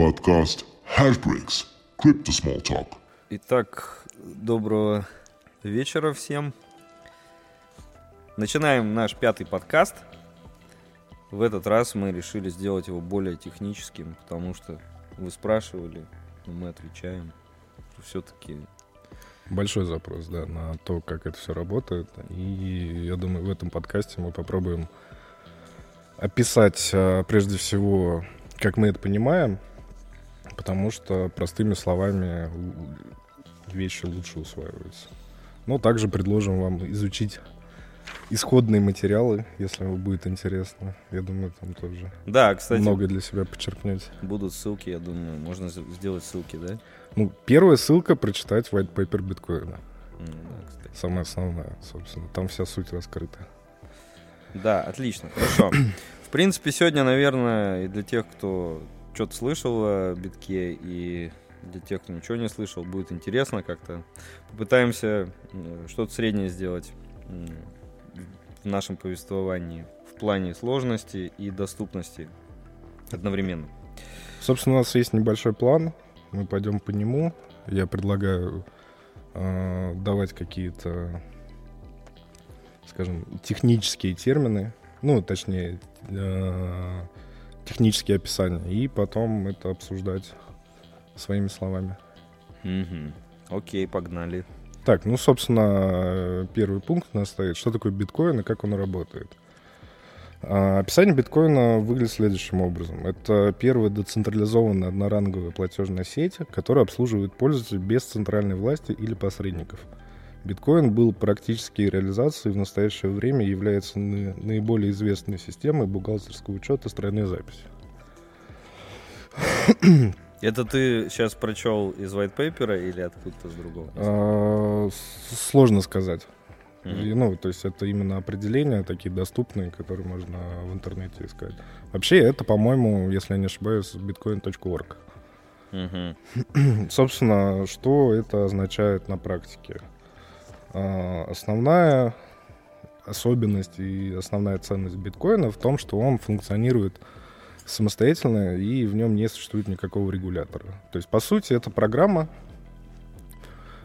Подкаст Hashbricks. Crypto Small Talk. Итак, доброго вечера всем. Начинаем наш пятый подкаст. В этот раз мы решили сделать его более техническим, потому что вы спрашивали, но мы отвечаем. Все-таки Большой запрос, да, на то, как это все работает. И я думаю, в этом подкасте мы попробуем описать а, прежде всего, как мы это понимаем, потому что простыми словами вещи лучше усваиваются. Но также предложим вам изучить исходные материалы, если вам будет интересно. Я думаю, там тоже Да, кстати, много для себя подчеркнуть. будут ссылки, я думаю. Можно сделать ссылки, да? Ну, первая ссылка прочитать white paper биткоина. М, да, кстати. Самая основная, собственно. Там вся суть раскрыта. Да, отлично, хорошо. В принципе, сегодня, наверное, и для тех, кто что-то слышал о битке, и для тех, кто ничего не слышал, будет интересно как-то. Попытаемся что-то среднее сделать в нашем повествовании в плане сложности и доступности одновременно. Собственно, у нас есть небольшой план. Мы пойдем по нему. Я предлагаю э, давать какие-то, скажем, технические термины, ну, точнее, э, технические описания, и потом это обсуждать своими словами. Мгм. Окей, погнали. Так, ну, собственно, первый пункт у нас стоит. Что такое биткоин и как он работает? А, Описание биткоина выглядит следующим образом. Это первая децентрализованная одноранговая платежная сеть, которая обслуживает пользователей без центральной власти или посредников. Биткоин был практически реализацией в настоящее время является на- наиболее известной системой бухгалтерского учета страны записи. Это ты сейчас прочел из white paper или откуда-то с другого? А, Сложно сказать. И, ну, то есть это именно определения такие доступные, которые можно в интернете искать. Вообще это, по-моему, если я не ошибаюсь, bitcoin.org. Мгм. Собственно, что это означает на практике? А, Основная особенность и основная ценность биткоина в том, что он функционирует самостоятельно и в нем не существует никакого регулятора. То есть, по сути, это программа,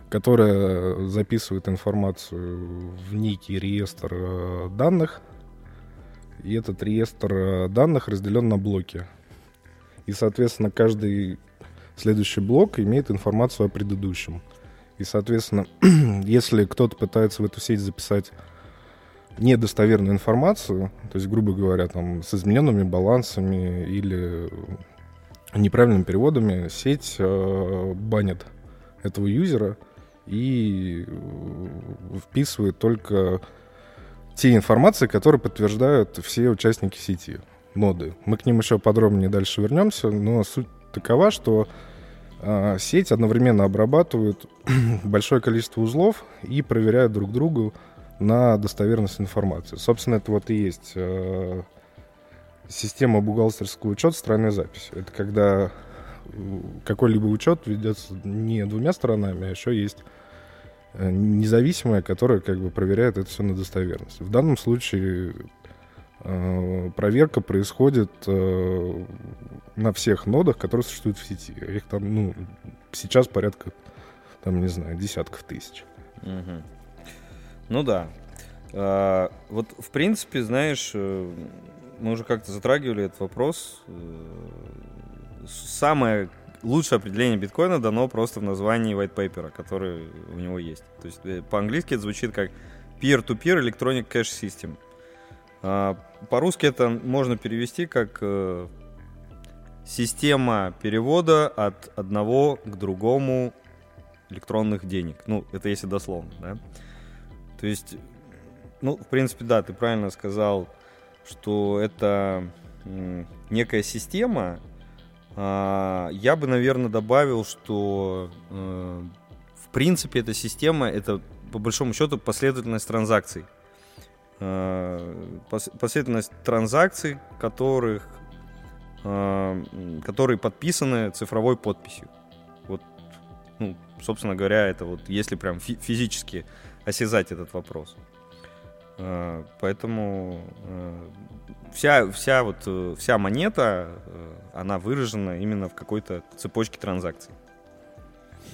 которая записывает информацию в некий реестр э, данных, и этот реестр э, данных разделен на блоки. И, соответственно, каждый следующий блок имеет информацию о предыдущем. И, соответственно, если кто-то пытается в эту сеть записать недостоверную информацию, то есть, грубо говоря, там, с измененными балансами или неправильными переводами, сеть э, банит этого юзера и э, вписывает только те информации, которые подтверждают все участники сети, ноды. Мы к ним еще подробнее дальше вернемся, но суть такова, что сеть одновременно обрабатывает большое количество узлов и проверяет друг другу на достоверность информации. Собственно, это вот и есть э, система бухгалтерского учета страны записи. Это когда э, какой-либо учет ведется не двумя сторонами, а еще есть э, независимая, которая как бы проверяет это все на достоверность. В данном случае проверка происходит э, на всех нодах, которые существуют в сети. Их там, ну, сейчас порядка, там, не знаю, десятков тысяч. Мгм. Ну да. А, вот, в принципе, знаешь, э, мы уже как-то затрагивали этот вопрос. Э, Самое лучшее определение биткоина дано просто в названии white paper, который у него есть. То есть э, по-английски это звучит как peer-to-peer electronic cash system. По-русски это можно перевести как э, система перевода от одного к другому электронных денег. Ну, это если дословно, да. То есть, ну, в принципе, да, ты правильно сказал, что это некая система. А, я бы, наверное, добавил, что э, в принципе эта система это по большому счету последовательность транзакций. Э, пос- последовательность транзакций, которых э, которые подписаны цифровой подписью. Вот, ну, собственно говоря, это вот если прям фи- физически осязать этот вопрос. Э, Поэтому вся, вся, вот, вся монета, она выражена именно в какой-то цепочке транзакций.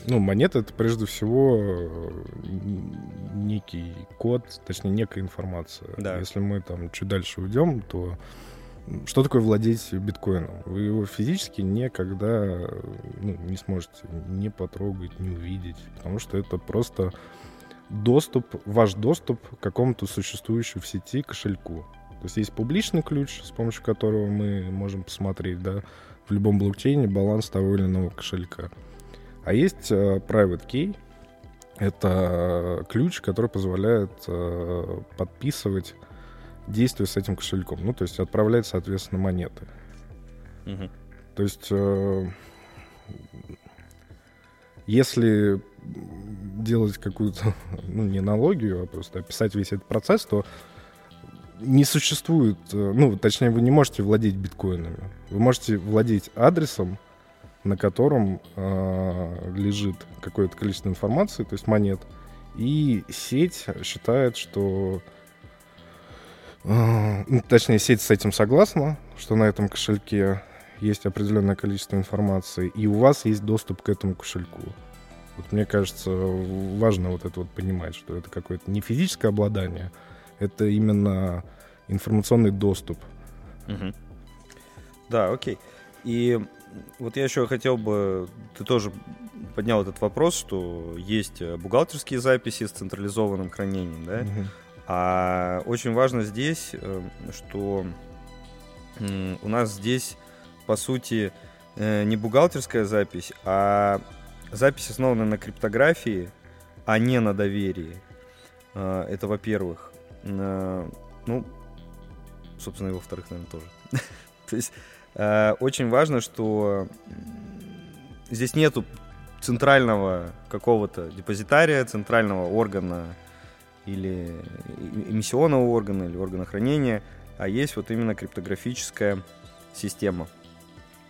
Ну, монета это прежде всего некий код, точнее, некая информация. Да. Если мы там чуть дальше уйдем, то что такое владеть биткоином? Вы его физически никогда ну, не сможете не потрогать, не увидеть, потому что это просто доступ, ваш доступ к какому-то существующему в сети кошельку. То есть есть публичный ключ, с помощью которого мы можем посмотреть, да, в любом блокчейне баланс того или иного кошелька. А есть э, private key. Это э, ключ, который позволяет э, подписывать действия с этим кошельком. Ну, то есть отправлять, соответственно, монеты. Мгм. То есть, если делать какую-то, ну, не аналогию, а просто описать весь этот процесс, то не существует, ну, точнее, вы не можете владеть биткоинами. Вы можете владеть адресом, на котором э, лежит какое-то количество информации, то есть монет, и сеть считает, что э, точнее, сеть с этим согласна, что на этом кошельке есть определенное количество информации, и у вас есть доступ к этому кошельку. Вот мне кажется, важно вот это вот понимать, что это какое-то не физическое обладание, это именно информационный доступ. Мгм. Да, окей. И вот я еще хотел бы, ты тоже поднял этот вопрос, что есть э, бухгалтерские записи с централизованным хранением, да? Мгм. А очень важно здесь, э, что у нас здесь, по сути, э, не бухгалтерская запись, а запись, основанная на криптографии, а не на доверии. Это во-первых. Ну, собственно, и во-вторых, наверное, тоже. То есть очень важно, что здесь нету центрального какого-то депозитария, центрального органа или э- эмиссионного органа, или органа хранения, а есть вот именно криптографическая система,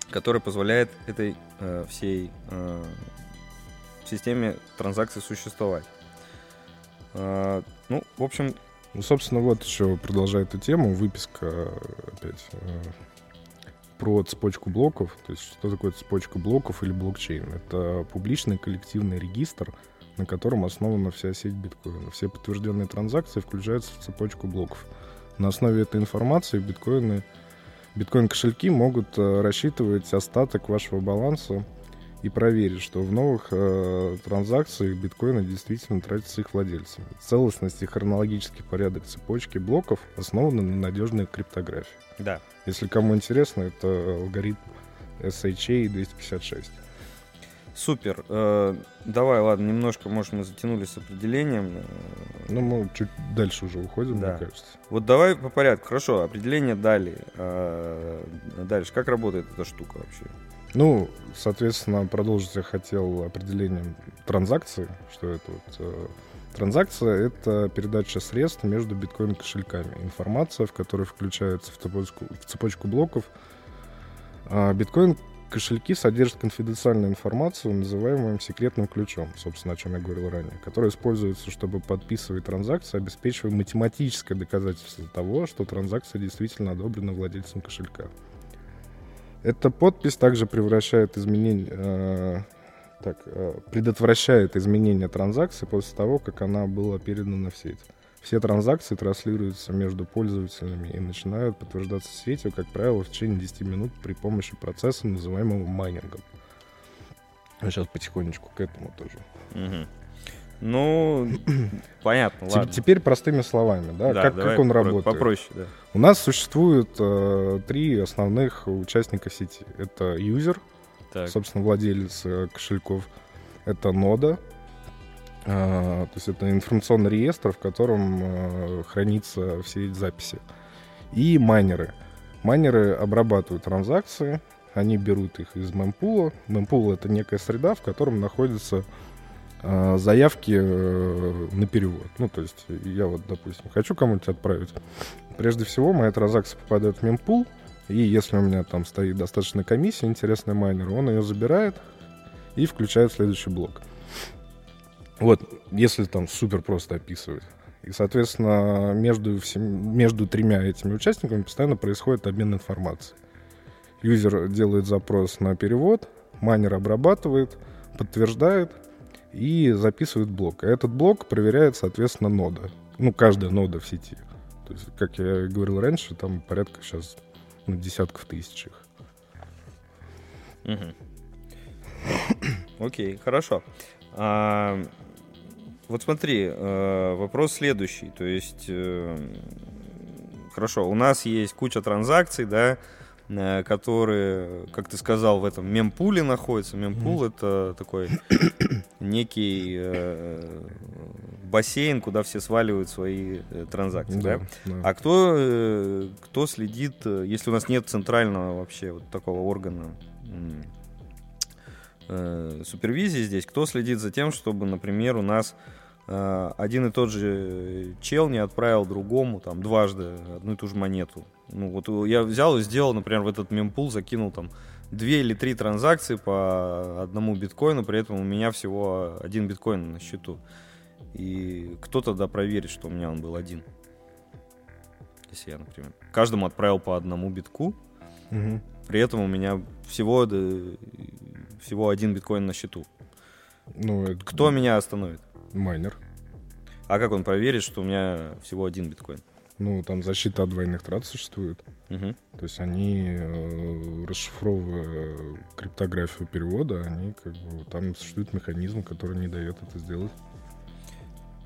которая позволяет этой э, всей э, системе транзакций существовать. Э, ну, в общем, Ну, собственно, вот еще продолжая эту тему, выписка э, опять э, про цепочку блоков. То есть, что такое цепочка блоков или блокчейн? Это публичный коллективный регистр, на котором основана вся сеть биткоина. Все подтвержденные транзакции включаются в цепочку блоков. На основе этой информации биткоины, биткоин-кошельки могут э, рассчитывать остаток вашего баланса и проверить, что в новых э, транзакциях биткоина действительно тратятся их владельцами. Целостность и хронологический порядок цепочки блоков основаны на надежной криптографии. да, Если кому интересно, это алгоритм SHA 256. супер. Э, давай, ладно, немножко, может, мы затянули с определением. Э, Ну, мы чуть дальше уже уходим, Да. мне кажется. Вот давай по порядку. Хорошо, определение дали. А, дальше, как работает эта штука вообще? Ну, соответственно, продолжить я хотел определением транзакции, что это вот э, Транзакция — это передача средств между биткоин-кошельками. Информация, в которой включается в цепочку, в цепочку блоков. А биткоин-кошельки содержат конфиденциальную информацию, называемую секретным ключом, собственно, о чем я говорил ранее, который используется, чтобы подписывать транзакции, обеспечивая математическое доказательство того, что транзакция действительно одобрена владельцем кошелька. Эта подпись также превращает изменения, э, так, э, предотвращает изменение транзакции после того, как она была передана в сеть. Все транзакции транслируются между пользователями и начинают подтверждаться сетью, как правило, в течение 10 минут при помощи процесса, называемого майнингом. Сейчас потихонечку к этому тоже. Мгм. Ну, понятно, ладно. Теперь простыми словами, да, Да, как, как он попро- работает. Попроще, да. У нас существует э, три основных участника сети. Это юзер, Так. собственно, владелец э, кошельков. Это нода, э, то есть это информационный реестр, в котором э, хранится все эти записи. И майнеры. Майнеры обрабатывают транзакции, они берут их из мемпула. Мемпул — это некая среда, в котором находятся заявки э, на перевод. Ну, то есть я вот, допустим, хочу кому-нибудь отправить. Прежде всего, моя транзакция попадает в мемпул, и если у меня там стоит достаточно комиссия, интересная майнеру, он ее забирает и включает в следующий блок. Вот, если там супер просто описывать. И, соответственно, между, всем, между тремя этими участниками постоянно происходит обмен информацией. Юзер делает запрос на перевод, майнер обрабатывает, подтверждает и записывает блок. А этот блок проверяет, соответственно, нода. Ну, каждая нода в сети. То есть, как я говорил раньше, там порядка сейчас ну, десятков тысяч их. Окей, хорошо. А, вот смотри, э, вопрос следующий. То есть, э, хорошо, у нас есть куча транзакций, да, э, которые, как ты сказал, в этом мемпуле находятся. Мемпул mm-hmm. это такой некий э, бассейн, куда все сваливают свои э, транзакции. Да, да? Да. А кто, э, кто следит, если у нас нет центрального вообще вот такого органа э, супервизии здесь, кто следит за тем, чтобы, например, у нас э, один и тот же чел не отправил другому там дважды одну и ту же монету. Ну вот я взял и сделал, например, в этот мемпул закинул там две или три транзакции по одному биткоину, при этом у меня всего один биткоин на счету. И кто тогда проверит, что у меня он был один? Если я, например, каждому отправил по одному битку, угу. при этом у меня всего, всего один биткоин на счету. Ну, это... Кто меня остановит? Майнер. А как он проверит, что у меня всего один биткоин? Ну, там защита от двойных трат существует. Угу. То есть они, э, расшифровывая криптографию перевода, они как бы там существует механизм, который не дает это сделать.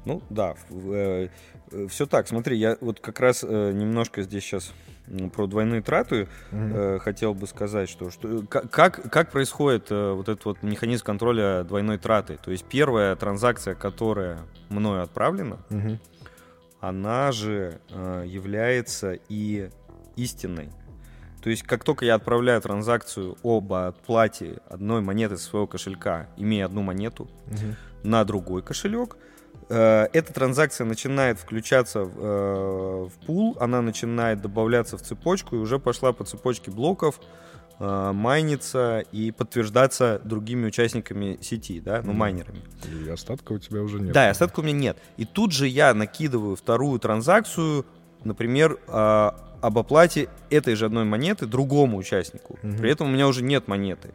Ну да, э, э, все так. Смотри, я вот как раз э, немножко здесь сейчас про двойные траты mm-hmm. хотел бы сказать, что, что как, как происходит вот этот вот механизм контроля двойной траты. То есть первая транзакция, которая мною отправлена, mm-hmm. Она же является и истинной. То есть, как только я отправляю транзакцию об оплате одной монеты своего кошелька, имея одну монету, угу. на другой кошелек, Э, эта транзакция начинает включаться в, э, в пул, она начинает добавляться в цепочку и уже пошла по цепочке блоков, э, майниться и подтверждаться другими участниками сети, да, ну, майнерами. И остатка у тебя уже нет. Да, и остатка у меня нет. И тут же я накидываю вторую транзакцию, например, э, об оплате этой же одной монеты другому участнику. Угу. При этом у меня уже нет монеты.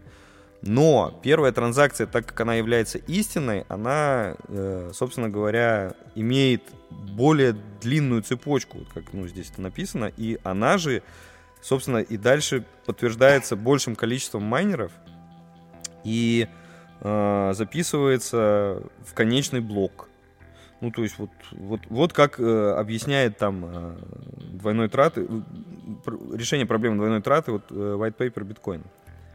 Но первая транзакция, так как она является истинной, она, э, собственно говоря, имеет более длинную цепочку, как ну, здесь это написано, и она же, собственно, и дальше подтверждается большим количеством майнеров и э, записывается в конечный блок. Ну, то есть вот, вот, вот как э, объясняет там э, двойной траты, э, решение проблемы двойной траты вот э, white paper биткоина.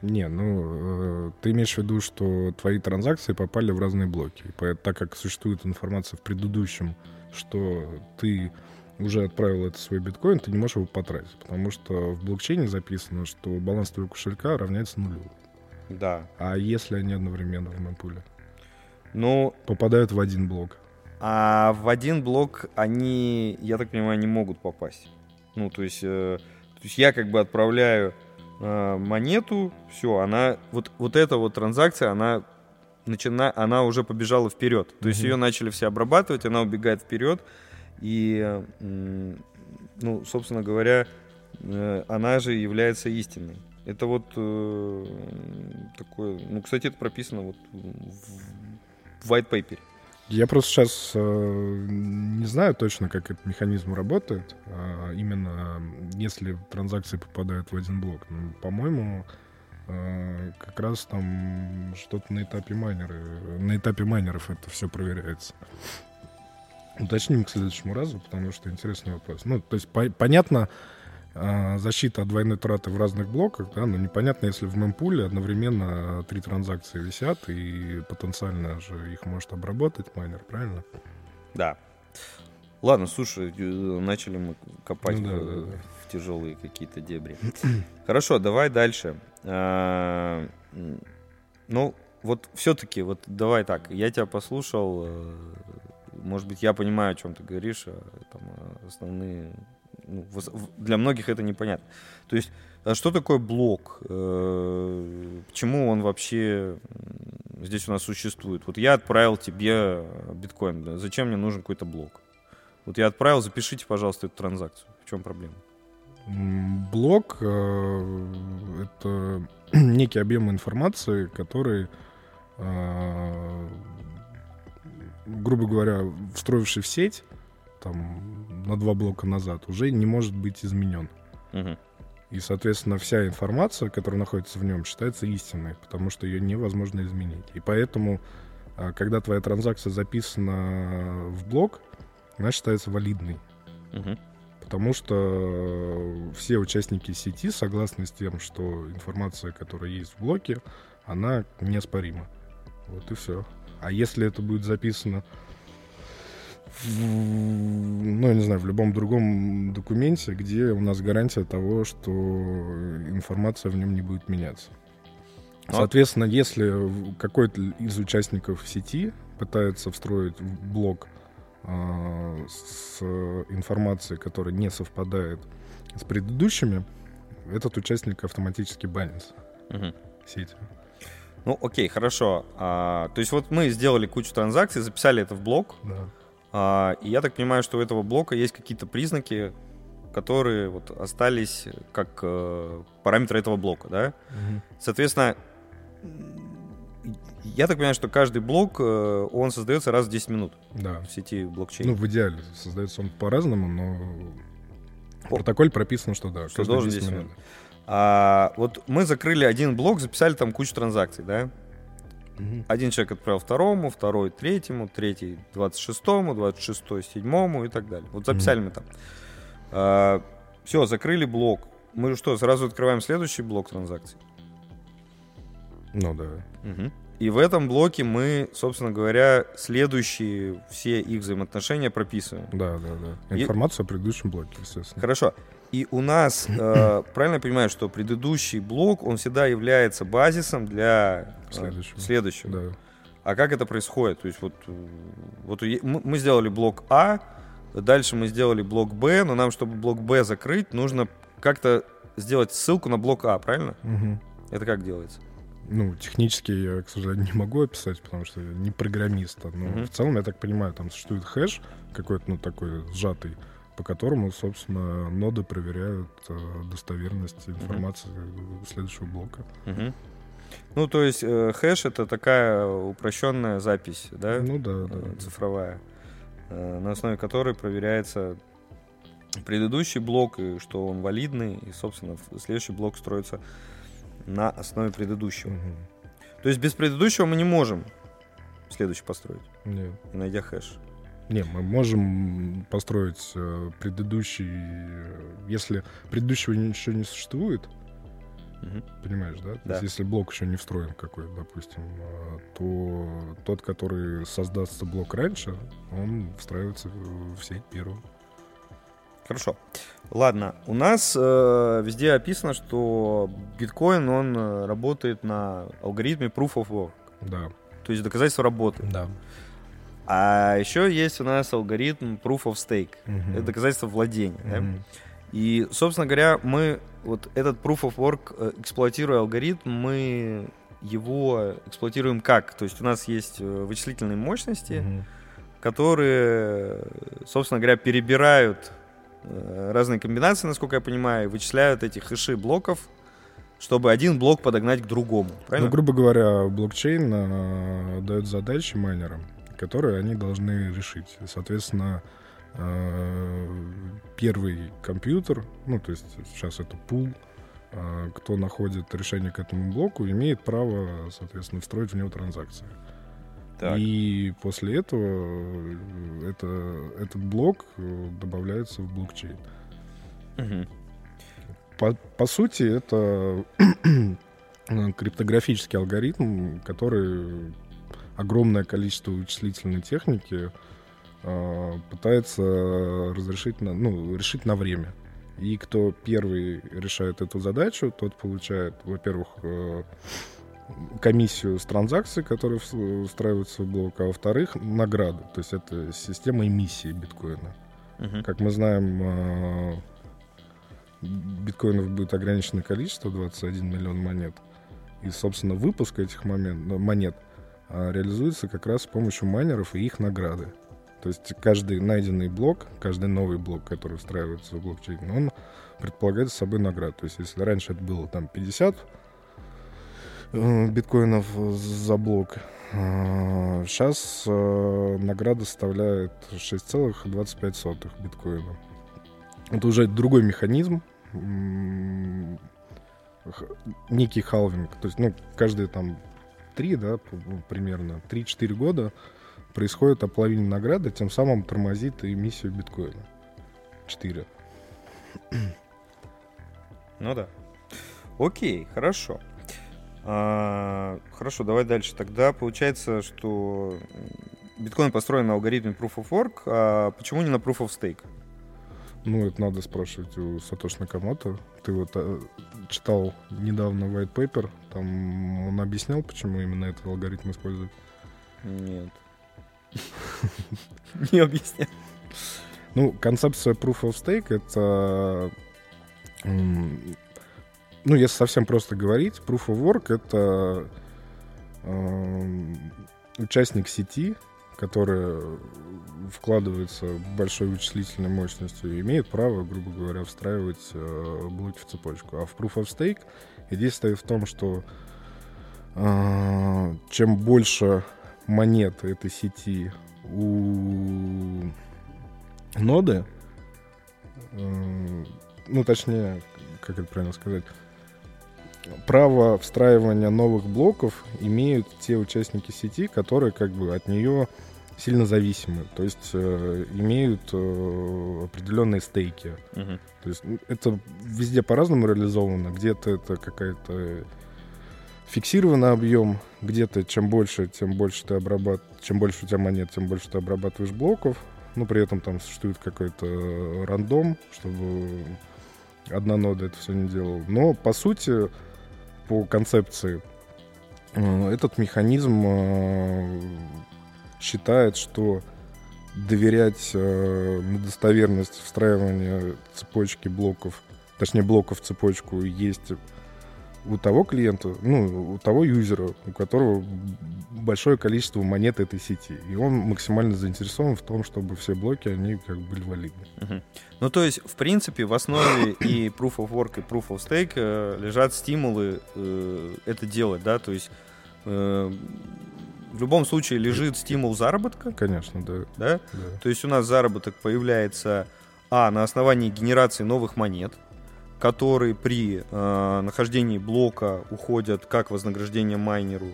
Не, ну, э, ты имеешь в виду, что твои транзакции попали в разные блоки. Так как существует информация в предыдущем, что ты уже отправил это свой биткоин, ты не можешь его потратить. Потому что в блокчейне записано, что баланс твоего кошелька равняется нулю. Да. А если они одновременно в мемпуле? Ну... Попадают в один блок. А в один блок они, я так понимаю, не могут попасть. Ну, то есть, э, то есть я как бы отправляю э, монету, все, она, вот, вот эта вот транзакция, она начина, она уже побежала вперед. То mm-hmm. есть ее начали все обрабатывать, она убегает вперед. И, ну, собственно говоря, э, она же является истинной. Это вот э, такое, ну, кстати, это прописано вот в, в white paper. Я просто сейчас э, не знаю точно, как этот механизм работает. А именно если транзакции попадают в один блок. Ну, по-моему, э, как раз там что-то на этапе майнера, на этапе майнеров это все проверяется. Уточним к следующему разу, потому что интересный вопрос. Ну, то есть по- понятно, а, защита от двойной траты в разных блоках, да, но непонятно, если в мемпуле одновременно три транзакции висят, и потенциально же их может обработать майнер, правильно? Да. Ладно, слушай, э, начали мы копать ну, да, в, да, да. в тяжелые какие-то дебри. Хорошо, давай дальше. А, ну, вот все-таки, вот давай так, я тебя послушал, э, может быть, я понимаю, о чем ты говоришь, а, там, основные ну, для многих это непонятно. То есть, а что такое блок? Э, почему он вообще здесь у нас существует? Вот я отправил тебе биткоин, да? зачем мне нужен какой-то блок? Вот я отправил, запишите, пожалуйста, эту транзакцию. В чем проблема? Блок э, это некий объем информации, который, э, грубо говоря, встроивший в сеть там, на два блока назад, уже не может быть изменен. Мгм. И, соответственно, вся информация, которая находится в нем, считается истинной, потому что ее невозможно изменить. И поэтому, а, когда твоя транзакция записана в блок, она считается валидной. Мгм. Потому что все участники сети согласны с тем, что информация, которая есть в блоке, она неоспорима. Вот и все. А если это будет записано в, ну, я не знаю, в любом другом документе, где у нас гарантия того, что информация в нем не будет меняться. Ну, Соответственно, если какой-то из участников сети пытается встроить в блок а, с информацией, которая не совпадает с предыдущими, этот участник автоматически банится Мгм. сетью. Ну, окей, хорошо. А, то есть вот мы сделали кучу транзакций, записали это в блок, Да. а, и я так понимаю, что у этого блока есть какие-то признаки, которые вот остались как э, параметры этого блока, да? Соответственно, м, я так понимаю, что каждый блок, э, он создается раз в 10 минут Да. в сети блокчейн. Ну, в идеале создается он по-разному, но в протоколе прописано, что да, Что каждые должен 10 10 минут. А, вот мы закрыли один блок, записали там кучу транзакций, да? Мгм. Один человек отправил второму, второй третьему, третий двадцать шестому, двадцать шестой седьмому и так далее. Вот записали мы там. все, закрыли блок. Мы что, сразу открываем следующий блок транзакций? Ну да. И в этом блоке мы, собственно говоря, следующие все их взаимоотношения прописываем. Да, да, да. И- Информацию о предыдущем блоке, естественно. Хорошо. И у нас, э, правильно я понимаю, что предыдущий блок, он всегда является базисом для э, Следующего. следующего. Да. А как это происходит? То есть вот, э, вот мы сделали блок А, дальше мы сделали блок Б, но нам, чтобы блок Б закрыть, нужно как-то сделать ссылку на блок А, правильно? Мгм. Это как делается? Ну, технически я, к сожалению, не могу описать, потому что я не программист. Но Мгм. в целом, я так понимаю, там существует хэш какой-то, ну, такой сжатый, по которому, собственно, ноды проверяют э, достоверность информации следующего блока. Мгм. Ну, то есть э, хэш это такая упрощенная запись, да? Ну да, да. э, цифровая, э, на основе которой проверяется предыдущий блок, и что он валидный, и, собственно, следующий блок строится на основе предыдущего. Мгм. То есть без предыдущего мы не можем следующий построить, Нет. не найдя хэш. Не, мы можем построить э, предыдущий... Если предыдущего еще не существует, Мгм. понимаешь, да? То Да. есть если блок еще не встроен какой, допустим, э, то тот, который создастся блок раньше, он встраивается в в сеть первым. Хорошо. Ладно, у нас э, везде описано, что биткоин, он э, работает на алгоритме Proof of Work, Да. то есть доказательство работы. Да. А еще есть у нас алгоритм Proof of Stake, это доказательство владения. да? И, собственно говоря, мы вот этот Proof of Work, э, эксплуатируя алгоритм, мы его эксплуатируем как? То есть у нас есть э, вычислительные мощности, которые, собственно говоря, перебирают э, разные комбинации, насколько я понимаю, вычисляют эти хэши блоков, чтобы один блок подогнать к другому. Правильно? Ну, грубо говоря, блокчейн э, дает задачи майнерам, которые они должны решить. Соответственно, э, первый компьютер, ну, то есть сейчас это пул, э, кто находит решение к этому блоку, имеет право, соответственно, встроить в него транзакции. Так. И после этого э, это, этот блок добавляется в блокчейн. Мгм. По, по сути, это криптографический алгоритм, который огромное количество вычислительной техники э, пытается разрешить на, ну, решить на время. И кто первый решает эту задачу, тот получает, во-первых, э, комиссию с транзакций, которые встраиваются в блок, а во-вторых, награды. То есть это система эмиссии биткоина. Мгм. Как мы знаем, э, биткоинов будет ограниченное количество, 21 миллион монет. И, собственно, выпуск этих момен- ну, монет реализуется как раз с помощью майнеров и их награды. То есть каждый найденный блок, каждый новый блок, который встраивается в блокчейн, он предполагает собой награду. То есть если раньше это было там 50 э, биткоинов за блок, сейчас э, награда составляет 6,25 биткоина. Это уже другой механизм, некий халвинг. То есть, ну, каждые там три, да, примерно, 3-4 года происходит оплавление награды, тем самым тормозит эмиссию биткоина. 4. Ну да. Окей, хорошо. А, хорошо, давай дальше. Тогда получается, что биткоин построен на алгоритме Proof of Work, а почему не на Proof of Stake? Ну, это надо спрашивать у Сатоши Накамото. Ты вот э, читал недавно white paper, там он объяснял, почему именно этот алгоритм использует? Нет. Не объяснял. Ну, концепция Proof of Stake — это... Ну, если совсем просто говорить, Proof of Work — это э, участник сети, которая вкладывается большой вычислительной мощностью, имеет право, грубо говоря, встраивать э, блоки в цепочку. А в Proof of Stake идея стоит в том, что э, чем больше монет этой сети у ноды, э, ну, точнее, как это правильно сказать, право встраивания новых блоков имеют те участники сети, которые как бы от нее сильно зависимы, то есть э, имеют э, определенные стейки. Мгм. То есть это везде по-разному реализовано. Где-то это какая-то фиксированный объем, где-то чем больше, тем больше ты обрабат... чем больше у тебя монет, тем больше ты обрабатываешь блоков. Но при этом там существует какой-то рандом, чтобы одна нода это все не делала. Но по сути, по концепции, э, этот механизм э, считает, что доверять э, на достоверность встраивания цепочки блоков, точнее блоков в цепочку есть у того клиента, ну, у того юзера, у которого большое количество монет этой сети. И он максимально заинтересован в том, чтобы все блоки, они как бы были валидны. Мгм. Ну, то есть, в принципе, в основе и Proof of Work, и Proof of Stake э, лежат стимулы э, это делать, да, то есть э, в любом случае лежит стимул заработка, Конечно, да. да, да. то есть у нас заработок появляется, а, на основании генерации новых монет, которые при э, нахождении блока уходят как вознаграждение майнеру,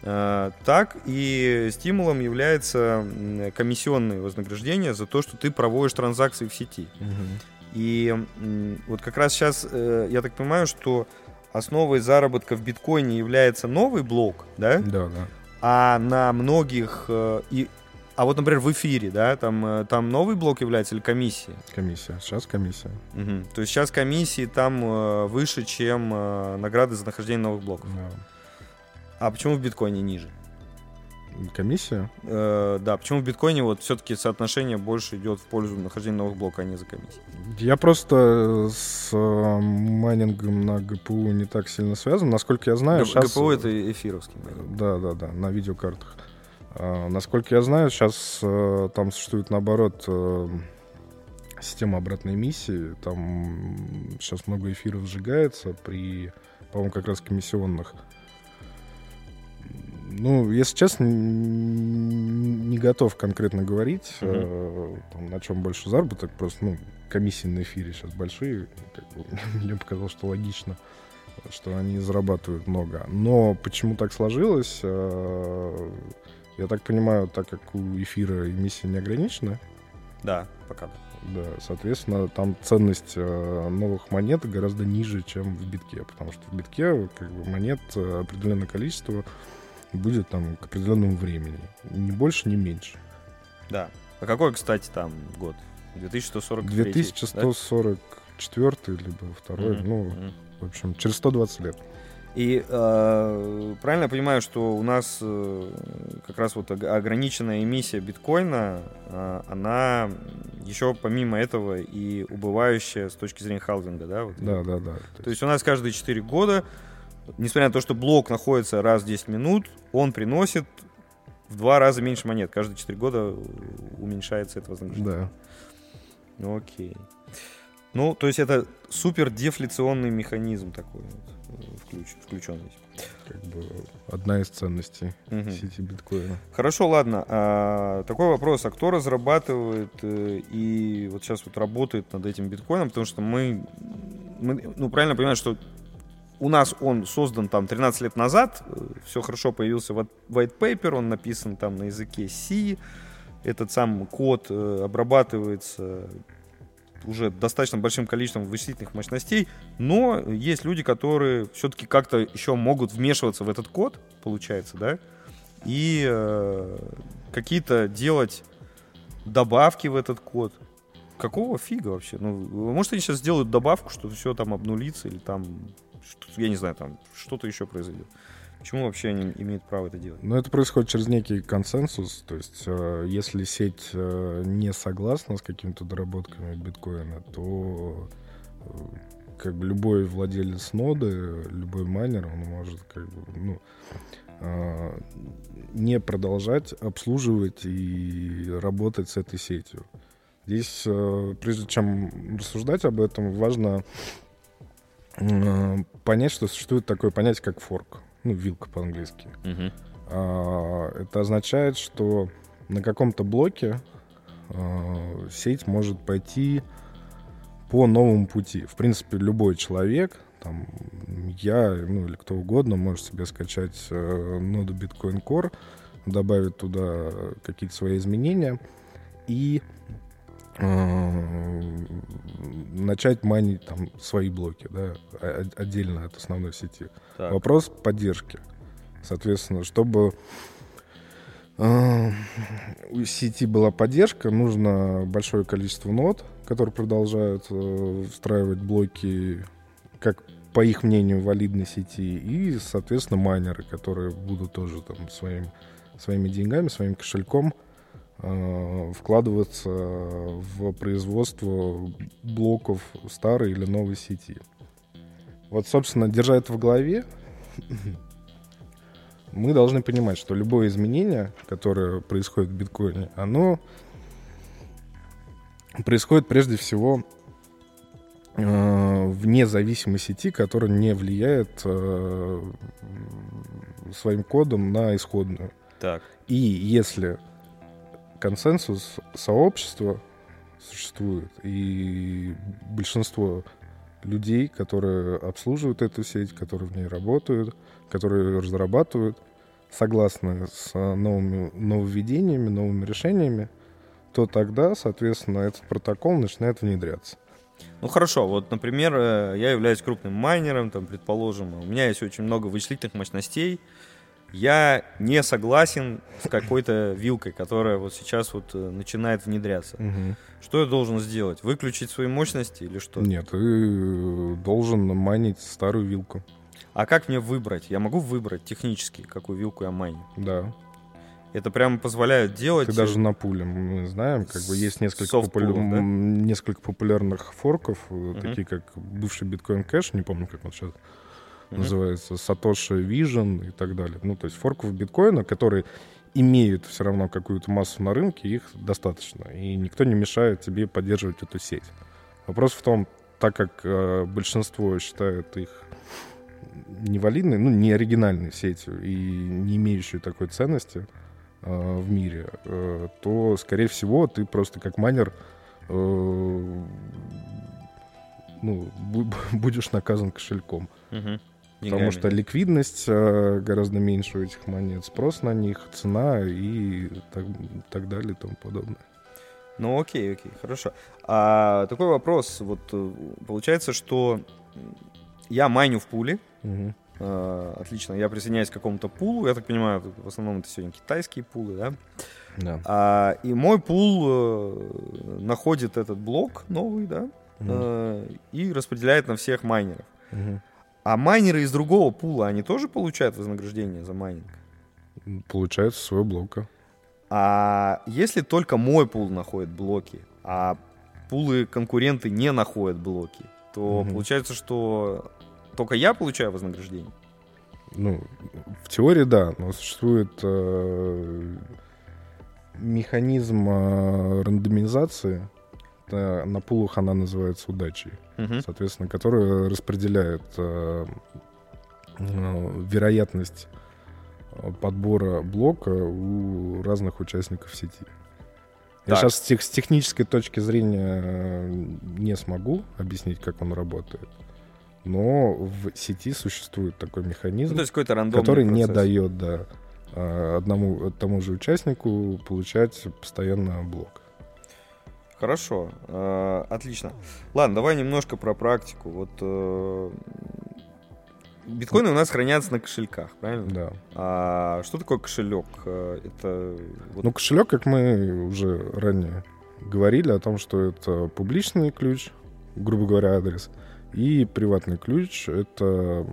э, так и стимулом является м, комиссионное вознаграждение за то, что ты проводишь транзакции в сети. Мгм. И м, вот как раз сейчас я так понимаю, что основой заработка в биткоине является новый блок, да? Да, да. А на многих э, и а вот, например, в эфире, да, там, э, там новый блок является или комиссия? Комиссия. Сейчас комиссия. Мгм. То есть сейчас комиссии там э, выше, чем э, награды за нахождение новых блоков. Да. А почему в биткоине ниже? Комиссия? Э, да, почему в биткоине вот все-таки соотношение больше идет в пользу нахождения новых блоков, а не за комиссию? Я просто с майнингом на ГПУ не так сильно связан. Насколько я знаю, Г- сейчас... ГПУ это эфировский. майнинг. Да, да, да, на видеокартах. А, насколько я знаю, сейчас э, там существует наоборот э, система обратной эмиссии. Там сейчас много эфиров сжигается при, по-моему, как раз комиссионных. Ну, если честно, не готов конкретно говорить, Мгм. э, там, на чем больше заработок. Просто, ну, комиссии на эфире сейчас большие. как бы, мне показалось, что логично, что они зарабатывают много. Но почему так сложилось? э, Я так понимаю, так как у эфира эмиссия не ограничена, Да, пока да. да, соответственно, там ценность э, новых монет гораздо ниже, чем в битке, потому что в битке как бы, монет э, определенное количество будет там к определенному времени, ни больше, ни меньше. Да. А какой, кстати, там год? 2143? 2144 либо второй, Мгм, ну, мгм. в общем, через 120 лет. И э, правильно я понимаю, что у нас э, как раз вот ог- ограниченная эмиссия биткоина, э, она еще помимо этого и убывающая с точки зрения халвинга, да? вот? Да, да, да. То есть у нас каждые 4 года, несмотря на то, что блок находится раз в 10 минут, он приносит в два раза меньше монет. Каждые 4 года уменьшается это вознаграждение. Да. Окей. Ну, то есть это супер дефляционный механизм такой вот, включ, включенный. Как бы одна из ценностей Мгм. сети биткоина. Хорошо, ладно. А, такой вопрос. А кто разрабатывает э, и вот сейчас вот работает над этим биткоином? Потому что мы, мы ну, правильно понимаем, что у нас он создан там 13 лет назад, все хорошо, появился white paper, он написан там на языке C, этот сам код э, обрабатывается уже достаточно большим количеством вычислительных мощностей, но есть люди, которые все-таки как-то еще могут вмешиваться в этот код, получается, да, и э, какие-то делать добавки в этот код. Какого фига вообще? Ну, может, они сейчас сделают добавку, что все там обнулится, или там, я не знаю, там что-то еще произойдет. Почему вообще они имеют право это делать? Но это происходит через некий консенсус. То есть, э, если сеть э, не согласна с какими-то доработками биткоина, то э, как бы любой владелец ноды, любой майнер, он может как бы, ну, не продолжать обслуживать и работать с этой сетью. Здесь, прежде чем рассуждать об этом, важно понять, что существует такое понятие, как форк. Ну, вилка по-английски. А, Это означает, что на каком-то блоке а, сеть может пойти по новому пути. В принципе, любой человек, там, я, ну или кто угодно, может себе скачать э, ноду Bitcoin Core, добавить туда какие-то свои изменения и э, начать майнить там свои блоки, да, отдельно от основной сети. Так. Вопрос поддержки. Соответственно, чтобы э, у сети была поддержка, нужно большое количество нод, которые продолжают э, встраивать блоки, как по их мнению, валидной сети, и, соответственно, майнеры, которые будут тоже там своим, своими деньгами, своим кошельком вкладываться в производство блоков старой или новой сети. Вот, собственно, держа это в голове, мы должны понимать, что любое изменение, которое происходит в биткоине, оно происходит прежде всего э, вне зависимой сети, которая не влияет э, своим кодом на исходную. Так. И если консенсус сообщества существует, и большинство людей, которые обслуживают эту сеть, которые в ней работают, которые ее разрабатывают, согласны с новыми нововведениями, новыми решениями, то тогда, соответственно, этот протокол начинает внедряться. Ну хорошо, вот, например, э, я являюсь крупным майнером, там, предположим, у меня есть очень много вычислительных мощностей, я не согласен с какой-то вилкой, которая вот сейчас вот э, начинает внедряться. Что я должен сделать? Выключить свои мощности или что? Нет, ты э, должен майнить старую вилку. А как мне выбрать? Я могу выбрать технически, какую вилку я майню? Да. Это прямо позволяет делать... Ты даже на пуле, мы знаем, как бы есть несколько, популя- да? несколько популярных форков, э, Мгм. такие как бывший биткоин кэш, не помню, как он сейчас Называется, Satoshi Vision и так далее. Ну, то есть форков биткоина, которые имеют все равно какую-то массу на рынке, их достаточно. И никто не мешает тебе поддерживать эту сеть. Вопрос в том, так как э, большинство считает их невалидной, ну, не оригинальной сетью и не имеющей такой ценности э, в мире, э, то, скорее всего, ты просто как майнер э, ну, бу- будешь наказан кошельком. Мгм. Потому Деньгами. что ликвидность э, гораздо меньше у этих монет, спрос на них, цена и так, так далее и тому подобное. Ну окей, окей, хорошо. А такой вопрос. Вот э, получается, что я майню в пуле. Мгм. Э, Отлично, я присоединяюсь к какому-то пулу. Я так понимаю, в основном это сегодня китайские пулы, да? Да. А, и мой пул э, находит этот блок новый, да, Мгм. э, и распределяет на всех майнеров. Мгм. А майнеры из другого пула, они тоже получают вознаграждение за майнинг? Получается своего блока. А если только мой пул находит блоки, а пулы конкуренты не находят блоки, то Мгм. получается, что только я получаю вознаграждение? Ну, в теории да, но существует э, механизм э, рандомизации. Э, на пулах она называется удачей. Мгм. соответственно, который распределяет э, э, вероятность э, подбора блока у разных участников сети. Я Так. сейчас с, тех- с технической точки зрения э, не смогу объяснить, как он работает, но в сети существует такой Ну, механизм, то есть который не процесс. дает да, э, одному тому же участнику получать постоянно блок. Хорошо, э, отлично. Ладно, давай немножко про практику. Вот э, биткоины у нас хранятся на кошельках, правильно? Да. А что такое кошелек? Э, Это вот- Ну, кошелек, как мы уже ранее говорили о том, что это публичный ключ, грубо говоря, адрес, и приватный ключ — это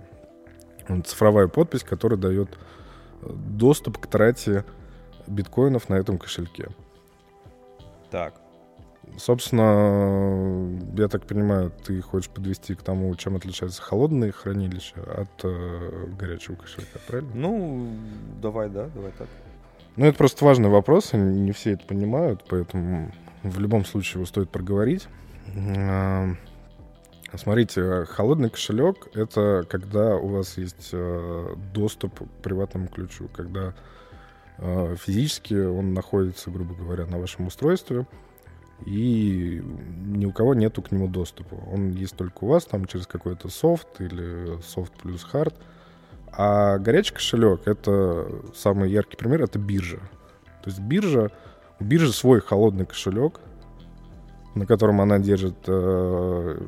цифровая подпись, которая дает э, доступ к трате биткоинов на этом кошельке. так. Собственно, я так понимаю, ты хочешь подвести к тому, чем отличаются холодные хранилища от э, горячего кошелька, правильно? Ну, давай, да, давай так. Ну, это просто важный вопрос, и не все это понимают, поэтому в любом случае его стоит проговорить. А, Смотрите, холодный кошелек — это когда у вас есть э, доступ к приватному ключу, когда э, физически он находится, грубо говоря, на вашем устройстве, и ни у кого нету к нему доступа. Он есть только у вас, там через какой-то софт или софт плюс хард. А горячий кошелек — это самый яркий пример, это биржа. То есть биржа, у биржи свой холодный кошелек, на котором она держит э,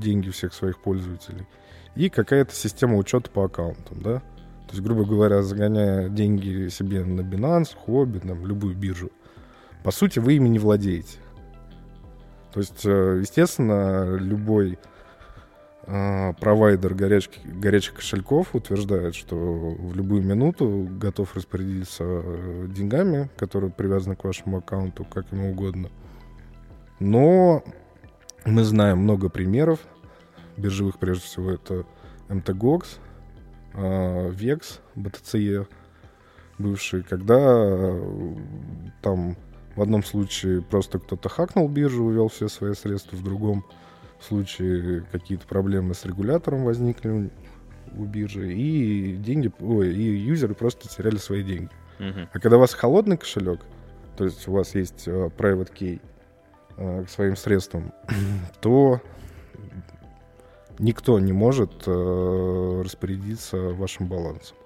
деньги всех своих пользователей, и какая-то система учета по аккаунтам, да. То есть, грубо говоря, загоняя деньги себе на Binance, Huobi, там, любую биржу, по сути, вы ими не владеете. То есть, э, естественно, любой э, провайдер горячих, горячих кошельков утверждает, что в любую минуту готов распорядиться э, деньгами, которые привязаны к вашему аккаунту, как ему угодно. Но мы знаем много примеров биржевых, прежде всего, это MTGOX, VEX, BTCE, бывший, когда там в одном случае просто кто-то хакнул биржу, увел все свои средства, в другом случае какие-то проблемы с регулятором возникли у- биржи, и деньги, ой, и юзеры просто теряли свои деньги. Мгм. А когда у вас холодный кошелек, то есть у вас есть э, private key э, к своим средствам, то никто не может э, распорядиться вашим балансом.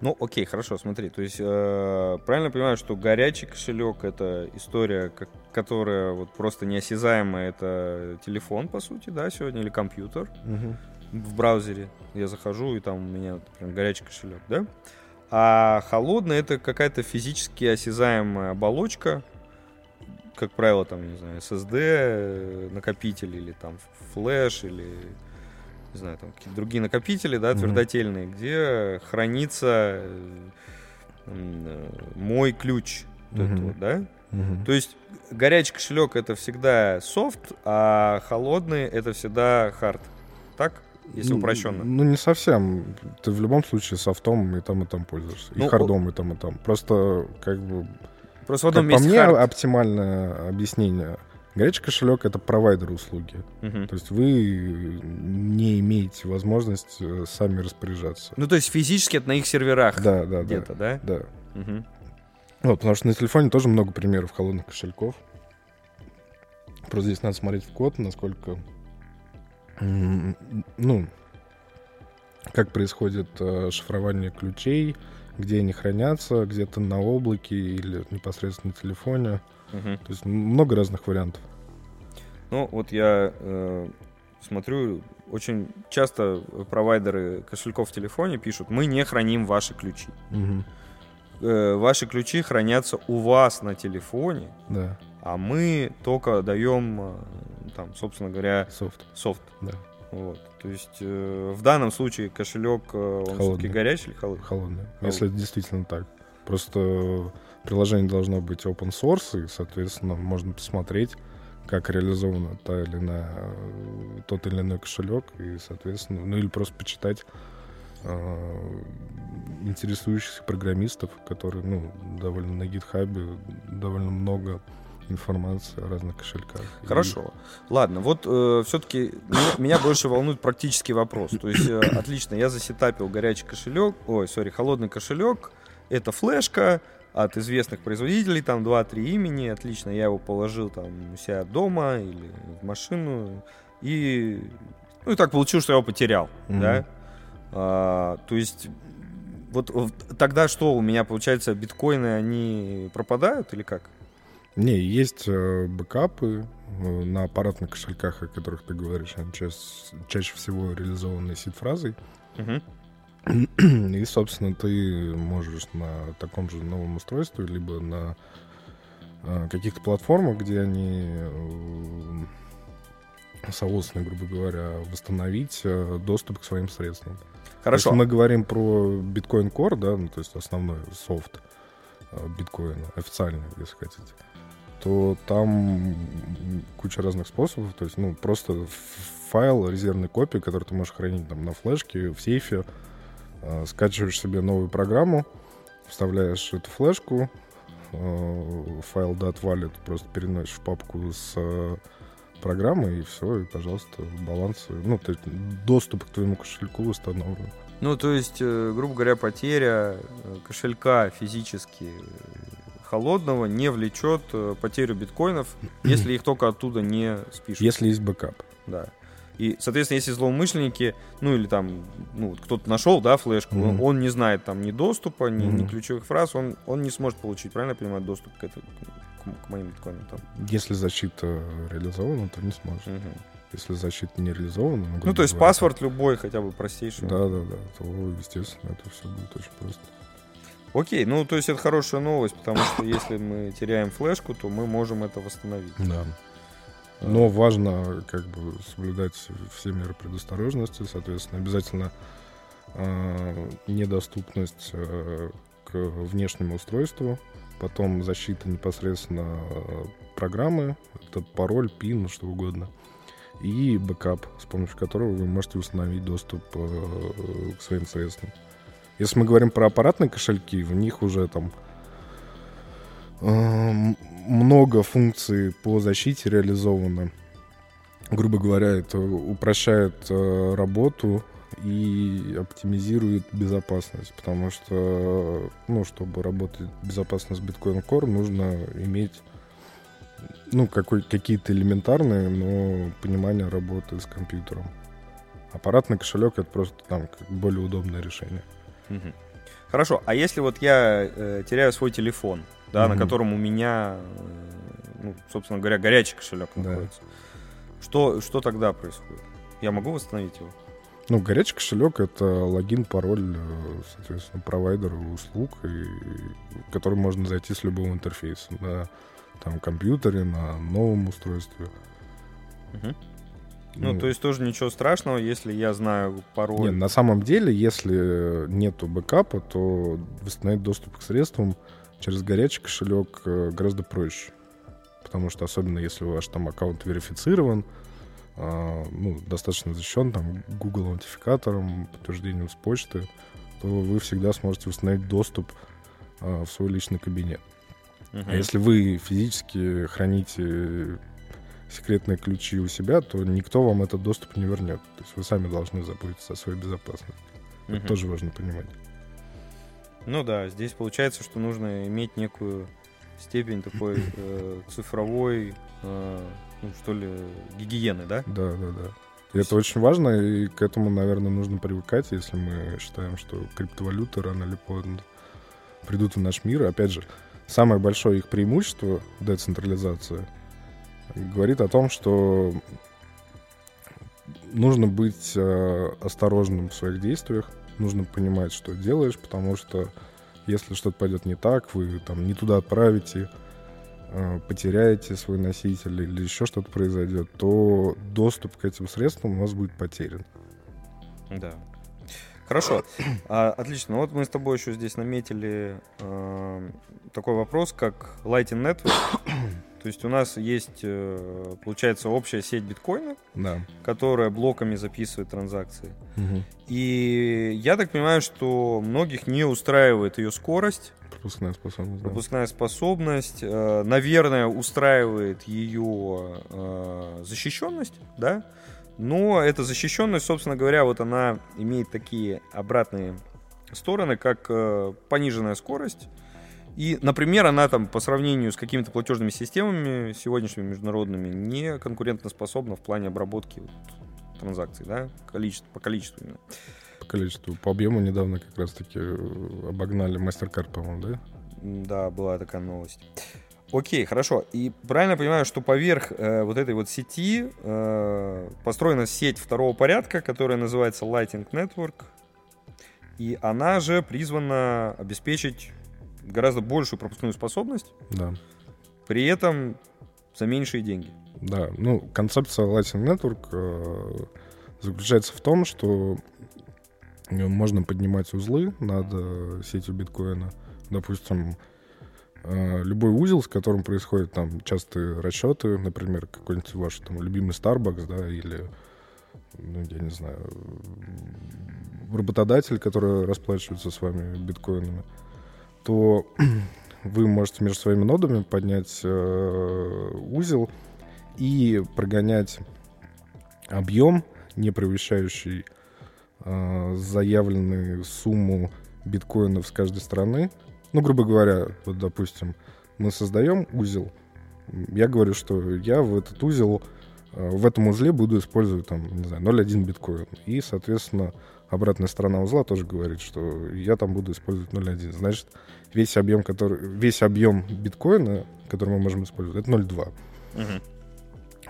Ну, окей, хорошо, смотри. То есть, э, правильно понимаю, что горячий кошелек это история, как- которая вот просто неосязаемая. Это телефон, по сути, да, сегодня, или компьютер в браузере. Я захожу, и там у меня, например, горячий кошелек, да? А холодный это какая-то физически осязаемая оболочка, как правило, там, не знаю, SSD, э, накопитель или там флеш или не знаю, там какие-то другие накопители, да, твердотельные, где хранится э, э, мой ключ, Мгм. вот, да? Мгм. То есть горячий кошелек это всегда софт, а холодный это всегда хард. Так? Если Ну, упрощенно. Ну, не совсем. Ты в любом случае софтом и там, и там пользуешься. Ну, и хардом, и там, и там. Просто, как бы, Просто в одном как по месте мне, хард. оптимальное объяснение. Горячий кошелек — это провайдер услуги. Мгм. То есть вы не имеете возможность э, сами распоряжаться. Ну, то есть физически это на их серверах Да, да, да. где-то, да? Да. Мгм. Вот, потому что на телефоне тоже много примеров холодных кошельков. Просто здесь надо смотреть в код, насколько... Ну, как происходит э, шифрование ключей, где они хранятся, где-то на облаке или непосредственно на телефоне. Мгм. То есть много разных вариантов. Ну, вот я э, смотрю, очень часто провайдеры кошельков в телефоне пишут, мы не храним ваши ключи. Мгм. Э, ваши ключи хранятся у вас на телефоне, Да, а мы только даем, э, там, собственно говоря, софт. софт. Да, Вот. То есть э, в данном случае кошелек, э, он все-таки Холодный. горячий или холодный? холодный. Если это действительно так. Просто приложение должно быть open source, и, соответственно, можно посмотреть, как реализована та или иная, э, тот или иной кошелек, и, соответственно, ну или просто почитать э, интересующихся программистов, которые, ну, довольно на гитхабе, довольно много информации о разных кошельках. Хорошо. И... Ладно, вот э, все-таки меня больше волнует практический вопрос. То есть, э, отлично, я засетапил горячий кошелек, ой, сори, холодный кошелек, это флешка от известных производителей, там 2-3 имени, отлично, я его положил там у себя дома или в машину, и, ну и так получилось, что я его потерял, mm-hmm. да. А, то есть вот тогда что у меня получается биткоины они пропадают или как? Не, есть э, бэкапы э, на аппаратных кошельках, о которых ты говоришь, они чаще, чаще всего реализованы сид-фразой. И, собственно, ты можешь на таком же новом устройстве, либо на э, каких-то платформах, где они э, соответственно, грубо говоря, восстановить э, доступ к своим средствам. Хорошо. Если мы говорим про Bitcoin Core, да, ну, то есть основной софт биткоина, официальный, если хотите, то там куча разных способов. То есть, ну, просто файл резервной копии, который ты можешь хранить там на флешке, в сейфе, э, скачиваешь себе новую программу, вставляешь эту флешку, э, файл .wallet просто переносишь в папку с э, программой, и все, и, пожалуйста, баланс, ну, то есть доступ к твоему кошельку восстановлен. Ну, то есть, э, грубо говоря, потеря э, кошелька физически холодного не влечет э, потерю биткоинов, если их только оттуда не спишут. Если есть бэкап. Да. И, соответственно, если злоумышленники, ну или там, ну, кто-то нашел, да, флешку, mm-hmm. он, не знает там ни доступа, ни, mm-hmm. ни ключевых фраз, он, он не сможет получить, правильно я понимаю, доступ к, это, к, к моим биткоинам там. Если защита реализована, то не сможет. Mm-hmm. Если защита не реализована... Ну, ну то есть паспорт любой, хотя бы простейший. Да, да, да, то, естественно, это все будет очень просто. Окей, ну то есть это хорошая новость, потому что если мы теряем флешку, то мы можем это восстановить. Да. Но важно как бы соблюдать все меры предосторожности, соответственно, обязательно э, недоступность э, к внешнему устройству, потом защита непосредственно программы, это пароль, пин, что угодно, и бэкап, с помощью которого вы можете установить доступ э, к своим средствам. Если мы говорим про аппаратные кошельки, в них уже там много функций по защите реализовано. Грубо говоря, это упрощает э, работу и оптимизирует безопасность, потому что, ну, чтобы работать безопасно с Bitcoin Core, нужно иметь ну, какой, какие-то элементарные, но понимание работы с компьютером. Аппаратный кошелек это просто там более удобное решение. Хорошо, а если вот я э, теряю свой телефон, да, угу. на котором у меня, э, ну, собственно говоря, горячий кошелек да. находится, что, что тогда происходит? Я могу восстановить его? Ну, горячий кошелек это логин, пароль, э, соответственно, провайдера услуг, и, который можно зайти с любого интерфейса на там компьютере, на новом устройстве. Угу. Ну, ну, то есть тоже ничего страшного, если я знаю пароль. Нет, на самом деле, если нету бэкапа, то восстановить доступ к средствам через горячий кошелек э, гораздо проще. Потому что особенно если ваш там аккаунт верифицирован, э, ну, достаточно защищен там Google аутентификатором, подтверждением с почты, то вы всегда сможете установить доступ э, в свой личный кабинет. Uh-huh. А если вы физически храните секретные ключи у себя, то никто вам этот доступ не вернет. То есть вы сами должны заботиться о своей безопасности. Угу. Это тоже важно понимать. Ну да, здесь получается, что нужно иметь некую степень такой э, цифровой, э, ну что ли, гигиены, да? Да, да, да. И это очень важно, и к этому, наверное, нужно привыкать, если мы считаем, что криптовалюты рано или поздно придут в наш мир. Опять же, самое большое их преимущество — децентрализация — говорит о том, что нужно быть э, осторожным в своих действиях, нужно понимать, что делаешь, потому что если что-то пойдет не так, вы там не туда отправите, э, потеряете свой носитель или еще что-то произойдет, то доступ к этим средствам у вас будет потерян. Да. Хорошо, а, отлично. Ну вот мы с тобой еще здесь наметили э, такой вопрос, как Lighting Network. То есть у нас есть, э, получается, общая сеть биткоина, Да. которая блоками записывает транзакции. Мгм. И я так понимаю, что многих не устраивает ее скорость, Пропускная способность. да. пропускная способность, э, наверное, устраивает ее э, защищенность, да. Но эта защищенность, собственно говоря, вот она имеет такие обратные стороны, как пониженная скорость. И, например, она там по сравнению с какими-то платежными системами сегодняшними международными не конкурентоспособна в плане обработки вот транзакций, да, количество, по количеству именно. По количеству. По объему недавно как раз-таки э, обогнали MasterCard, по-моему, да? Да, была такая новость. Окей, хорошо. И правильно понимаю, что поверх э, вот этой вот сети э, построена сеть второго порядка, которая называется Lighting Network. И она же призвана обеспечить гораздо большую пропускную способность, Да. при этом за меньшие деньги. Да, ну, концепция Lightning Network э, заключается в том, что э, можно поднимать узлы над э, сетью биткоина. Допустим, э, любой узел, с которым происходят там частые расчеты, например, какой-нибудь ваш там любимый Starbucks, да, или, ну, я не знаю, работодатель, который расплачивается с вами биткоинами, то вы можете между своими нодами поднять э, узел и прогонять объем, не превышающий э, заявленную сумму биткоинов с каждой стороны. Ну, грубо говоря, вот, допустим, мы создаем узел. Я говорю, что я в этот узел, э, в этом узле буду использовать, там, не знаю, 0,1 биткоин. И, соответственно, обратная сторона узла тоже говорит, что я там буду использовать 0,1. Значит, весь объем, который, весь объем биткоина, который мы можем использовать, это 0,2.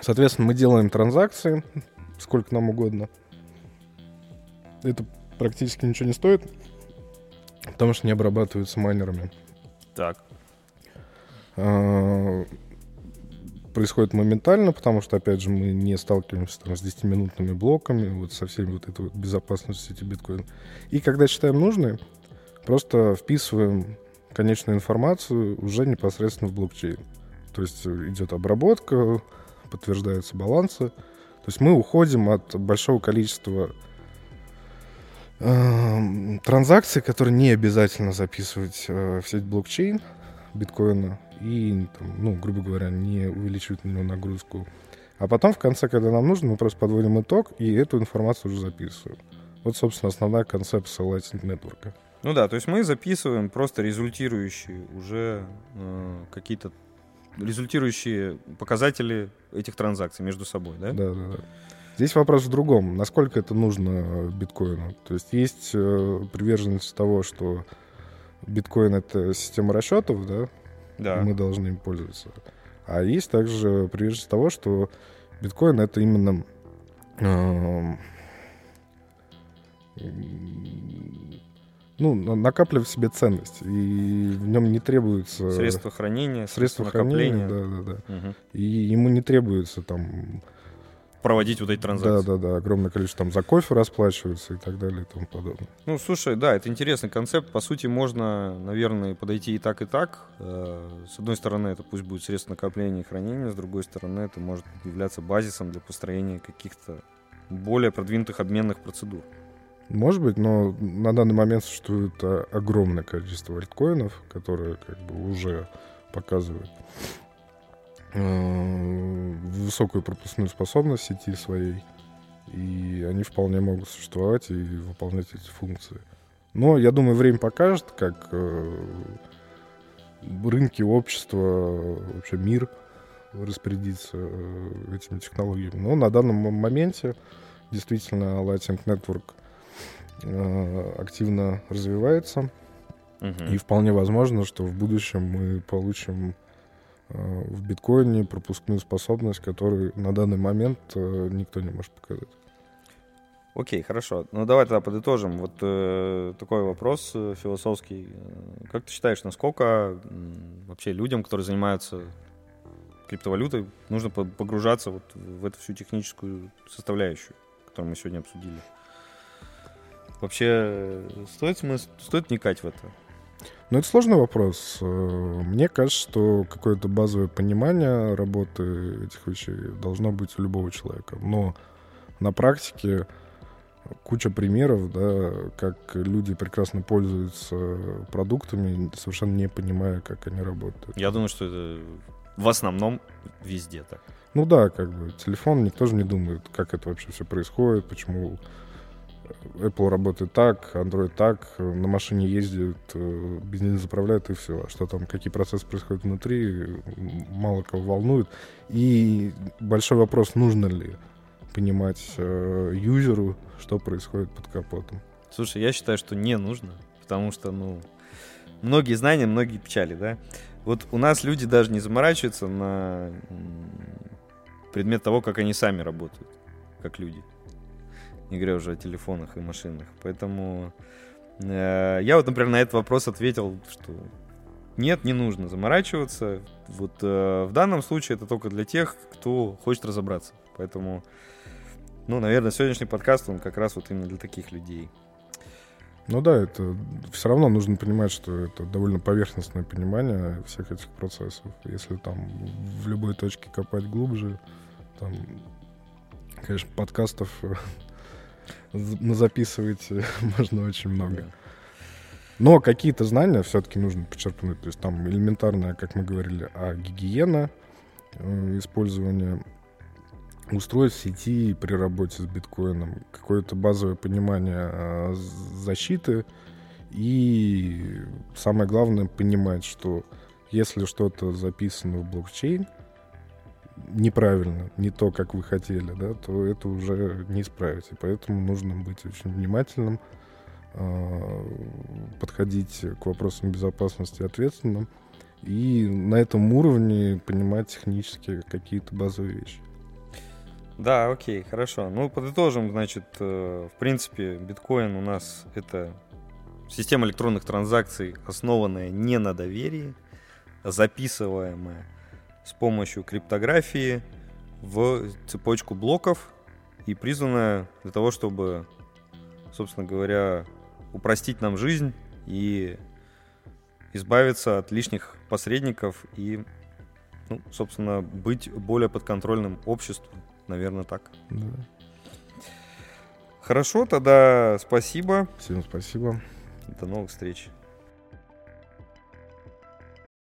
Соответственно, мы делаем транзакции, сколько нам угодно. Это практически ничего не стоит, потому что не обрабатываются майнерами. Так. Происходит моментально, потому что, опять же, мы не сталкиваемся там, с 10-минутными блоками, вот со всеми вот этой вот безопасностью сети биткоин. И когда считаем нужной, просто вписываем конечную информацию уже непосредственно в блокчейн. То есть идет обработка, подтверждаются балансы. То есть мы уходим от большого количества эм, транзакций, которые не обязательно записывать э, в сеть блокчейн биткоина и, там, ну, грубо говоря, не увеличивать на него нагрузку. А потом, в конце, когда нам нужно, мы просто подводим итог и эту информацию уже записываем. Вот, собственно, основная концепция Lightning Network. Ну да, то есть мы записываем просто результирующие уже э, какие-то результирующие показатели этих транзакций между собой, да? Да, да, да. Здесь вопрос в другом. Насколько это нужно биткоину? То есть есть э, приверженность того, что биткоин — это система расчетов, да? Да. и мы должны им пользоваться. А есть также приверженность того, что биткоин — это именно м, ну, на- накапливать в себе ценность. И в нем не требуется... Средства хранения, средства накопления. хранения, да, да, да. Мгм. И ему не требуется там Проводить вот эти транзакции. Да, да, да, огромное количество там за кофе расплачиваются и так далее и тому подобное. Ну, слушай, да, это интересный концепт. По сути, можно, наверное, подойти и так, и так. Э, С одной стороны, это пусть будет средство накопления и хранения, с другой стороны, это может являться базисом для построения каких-то более продвинутых обменных процедур. Может быть, но на данный момент существует а, огромное количество альткоинов, которые как бы уже показывают э, высокую пропускную способность сети своей. И они вполне могут существовать и выполнять эти функции. Но я думаю, время покажет, как э, рынки, общество, вообще мир распорядится э, этими технологиями. Но на данном моменте действительно Lightning Network э, активно развивается. Мгм. И вполне возможно, что в будущем мы получим э, в биткоине пропускную способность, которую на данный момент э, никто не может показать. Окей, хорошо. Ну давай тогда подытожим. Вот э, такой вопрос э, философский. Э, Как ты считаешь, насколько вообще людям, которые занимаются криптовалютой, нужно по- погружаться вот в эту всю техническую составляющую, которую мы сегодня обсудили? Вообще, э, стоит, смыс- стоит вникать в это? Ну, это сложный вопрос. Э, мне кажется, что какое-то базовое понимание работы этих вещей должно быть у любого человека. Но на практике куча примеров, да, как люди прекрасно пользуются продуктами, совершенно не понимая, как они работают. Я думаю, что это в основном везде так. Ну да, как бы телефон никто же не думает, как это вообще все происходит, почему Apple работает так, Android так, на машине ездит, э, бензин заправляет и все. А что там, какие процессы происходят внутри, мало кого волнует. И большой вопрос, нужно ли понимать э, юзеру, что происходит под капотом. Слушай, я считаю, что не нужно, потому что, ну, многие знания, многие печали, да. Вот у нас люди даже не заморачиваются на предмет того, как они сами работают, как люди не говоря уже о телефонах и машинах. Поэтому э, я вот, например, на этот вопрос ответил, что нет, не нужно заморачиваться. Вот э, в данном случае это только для тех, кто хочет разобраться. Поэтому, ну, наверное, сегодняшний подкаст, он как раз вот именно для таких людей. Ну да, это все равно нужно понимать, что это довольно поверхностное понимание всех этих процессов. Если там в любой точке копать глубже, там, конечно, подкастов записывать можно очень много. Но какие-то знания все-таки нужно подчеркнуть. То есть там элементарная, как мы говорили, а гигиена э, использования устройств сети при работе с биткоином, какое-то базовое понимание э, защиты и самое главное понимать, что если что-то записано в блокчейн, неправильно, не то, как вы хотели, да, то это уже не исправить. И поэтому нужно быть очень внимательным, а, подходить к вопросам безопасности ответственным и на этом уровне понимать технически какие-то базовые вещи. Да, окей, хорошо. Ну, подытожим, значит, э, в принципе, биткоин у нас это система электронных транзакций, основанная не на доверии, записываемая с помощью криптографии в цепочку блоков и призвана для того, чтобы, собственно говоря, упростить нам жизнь и избавиться от лишних посредников и, ну, собственно, быть более подконтрольным обществу. Наверное, так. Да. Хорошо, тогда спасибо. Всем спасибо. До новых встреч.